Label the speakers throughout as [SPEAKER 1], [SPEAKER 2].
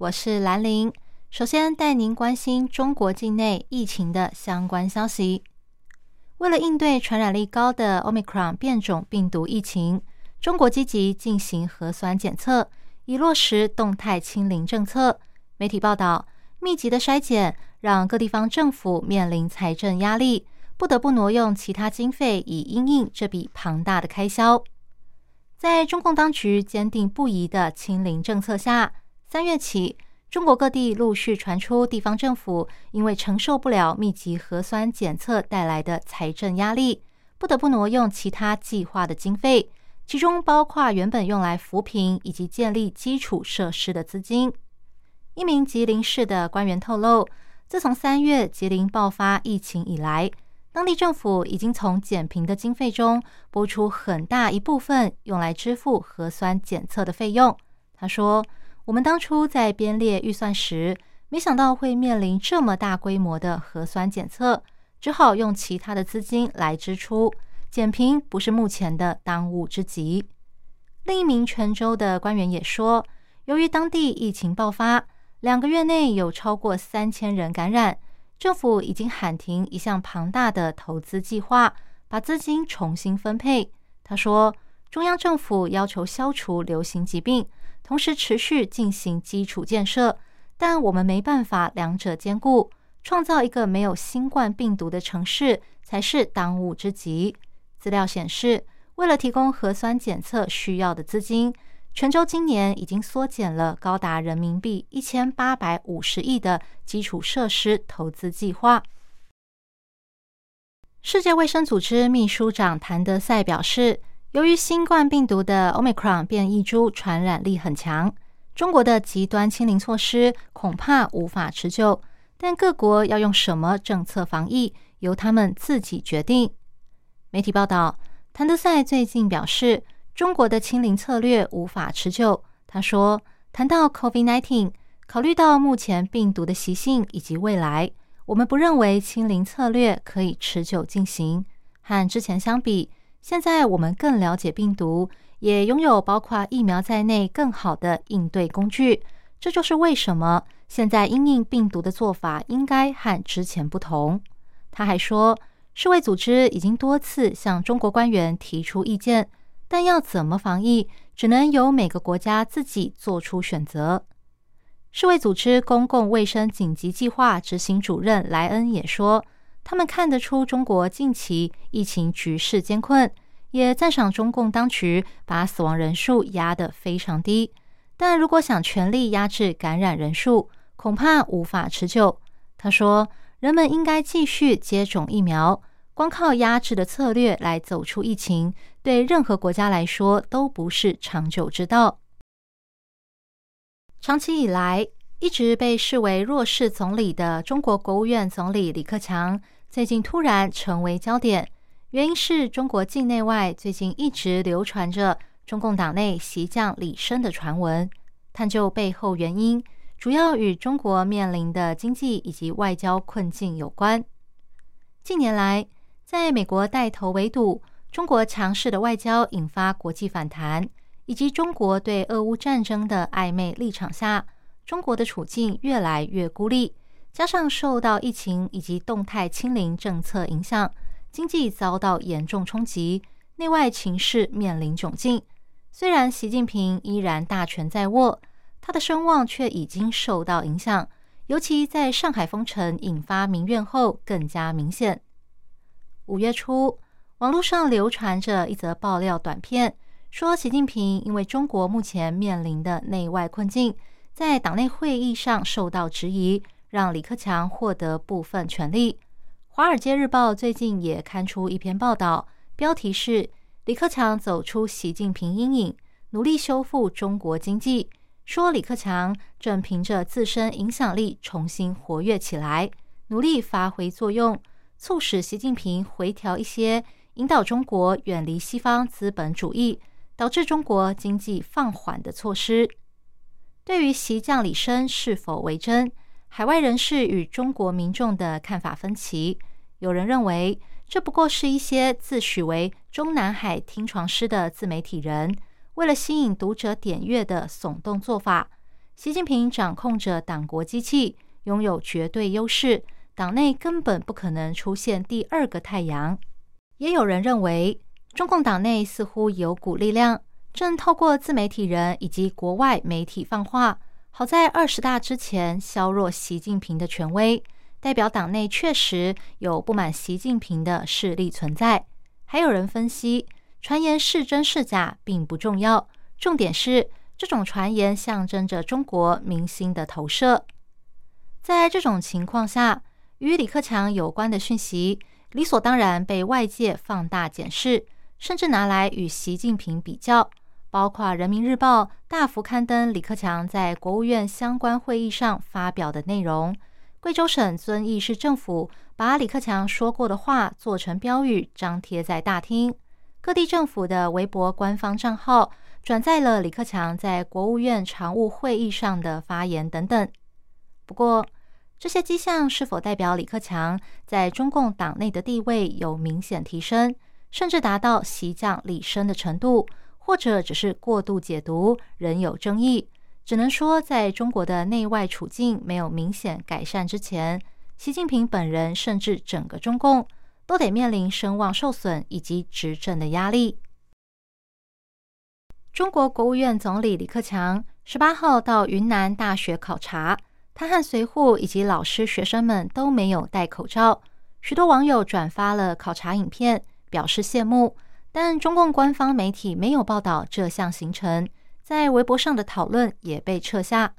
[SPEAKER 1] 我是兰玲。首先带您关心中国境内疫情的相关消息。为了应对传染力高的 Omicron 变种病毒疫情，中国积极进行核酸检测。以落实动态清零政策。媒体报道，密集的筛检让各地方政府面临财政压力，不得不挪用其他经费以应应这笔庞大的开销。在中共当局坚定不移的清零政策下，三月起，中国各地陆续传出地方政府因为承受不了密集核酸检测带来的财政压力，不得不挪用其他计划的经费。其中包括原本用来扶贫以及建立基础设施的资金。一名吉林市的官员透露，自从三月吉林爆发疫情以来，当地政府已经从减贫的经费中拨出很大一部分，用来支付核酸检测的费用。他说：“我们当初在编列预算时，没想到会面临这么大规模的核酸检测，只好用其他的资金来支出。”减贫不是目前的当务之急。另一名泉州的官员也说，由于当地疫情爆发，两个月内有超过三千人感染，政府已经喊停一项庞大的投资计划，把资金重新分配。他说，中央政府要求消除流行疾病，同时持续进行基础建设，但我们没办法两者兼顾，创造一个没有新冠病毒的城市才是当务之急。资料显示，为了提供核酸检测需要的资金，泉州今年已经缩减了高达人民币一千八百五十亿的基础设施投资计划。世界卫生组织秘书长谭德赛表示，由于新冠病毒的 Omicron 变异株传染力很强，中国的极端清零措施恐怕无法持久。但各国要用什么政策防疫，由他们自己决定。媒体报道，谭德赛最近表示，中国的清零策略无法持久。他说：“谈到 COVID-19，考虑到目前病毒的习性以及未来，我们不认为清零策略可以持久进行。和之前相比，现在我们更了解病毒，也拥有包括疫苗在内更好的应对工具。这就是为什么现在因应病毒的做法应该和之前不同。”他还说。世卫组织已经多次向中国官员提出意见，但要怎么防疫，只能由每个国家自己做出选择。世卫组织公共卫生紧急计划执行主任莱恩也说，他们看得出中国近期疫情局势艰困，也赞赏中共当局把死亡人数压得非常低。但如果想全力压制感染人数，恐怕无法持久。他说。人们应该继续接种疫苗，光靠压制的策略来走出疫情，对任何国家来说都不是长久之道。长期以来一直被视为弱势总理的中国国务院总理李克强，最近突然成为焦点，原因是中国境内外最近一直流传着中共党内袭将李生的传闻，探究背后原因。主要与中国面临的经济以及外交困境有关。近年来，在美国带头围堵中国强势的外交引发国际反弹，以及中国对俄乌战争的暧昧立场下，中国的处境越来越孤立。加上受到疫情以及动态清零政策影响，经济遭到严重冲击，内外情势面临窘境。虽然习近平依然大权在握。他的声望却已经受到影响，尤其在上海封城引发民怨后更加明显。五月初，网络上流传着一则爆料短片，说习近平因为中国目前面临的内外困境，在党内会议上受到质疑，让李克强获得部分权力。《华尔街日报》最近也刊出一篇报道，标题是“李克强走出习近平阴影，努力修复中国经济”。说李克强正凭着自身影响力重新活跃起来，努力发挥作用，促使习近平回调一些引导中国远离西方资本主义、导致中国经济放缓的措施。对于习将李生是否为真，海外人士与中国民众的看法分歧。有人认为，这不过是一些自诩为中南海听床师的自媒体人。为了吸引读者点阅的耸动做法，习近平掌控着党国机器，拥有绝对优势，党内根本不可能出现第二个太阳。也有人认为，中共党内似乎有股力量，正透过自媒体人以及国外媒体放话，好在二十大之前削弱习近平的权威，代表党内确实有不满习近平的势力存在。还有人分析。传言是真是假并不重要，重点是这种传言象征着中国明星的投射。在这种情况下，与李克强有关的讯息理所当然被外界放大检视，甚至拿来与习近平比较。包括《人民日报》大幅刊登李克强在国务院相关会议上发表的内容，贵州省遵义市政府把李克强说过的话做成标语张贴在大厅。各地政府的微博官方账号转载了李克强在国务院常务会议上的发言等等。不过，这些迹象是否代表李克强在中共党内的地位有明显提升，甚至达到席将李升的程度，或者只是过度解读，仍有争议。只能说，在中国的内外处境没有明显改善之前，习近平本人甚至整个中共。都得面临声望受损以及执政的压力。中国国务院总理李克强十八号到云南大学考察，他和随护以及老师、学生们都没有戴口罩。许多网友转发了考察影片，表示羡慕，但中共官方媒体没有报道这项行程，在微博上的讨论也被撤下。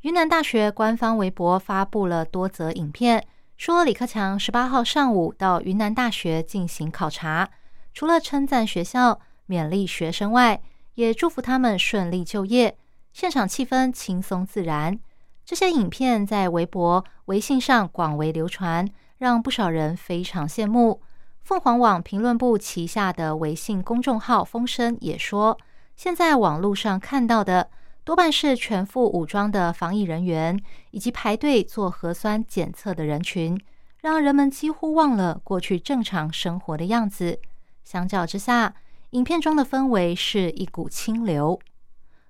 [SPEAKER 1] 云南大学官方微博发布了多则影片。说李克强十八号上午到云南大学进行考察，除了称赞学校、勉励学生外，也祝福他们顺利就业。现场气氛轻松自然。这些影片在微博、微信上广为流传，让不少人非常羡慕。凤凰网评论部旗下的微信公众号“风声”也说，现在网络上看到的。多半是全副武装的防疫人员，以及排队做核酸检测的人群，让人们几乎忘了过去正常生活的样子。相较之下，影片中的氛围是一股清流。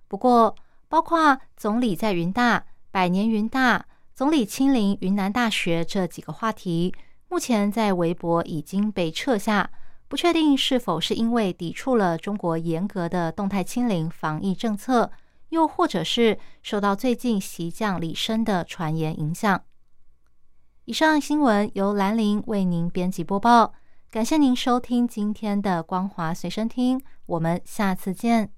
[SPEAKER 1] 不过，包括总理在云大、百年云大、总理亲临云南大学这几个话题，目前在微博已经被撤下，不确定是否是因为抵触了中国严格的动态清零防疫政策。又或者是受到最近习将李生的传言影响。以上新闻由兰陵为您编辑播报，感谢您收听今天的光华随身听，我们下次见。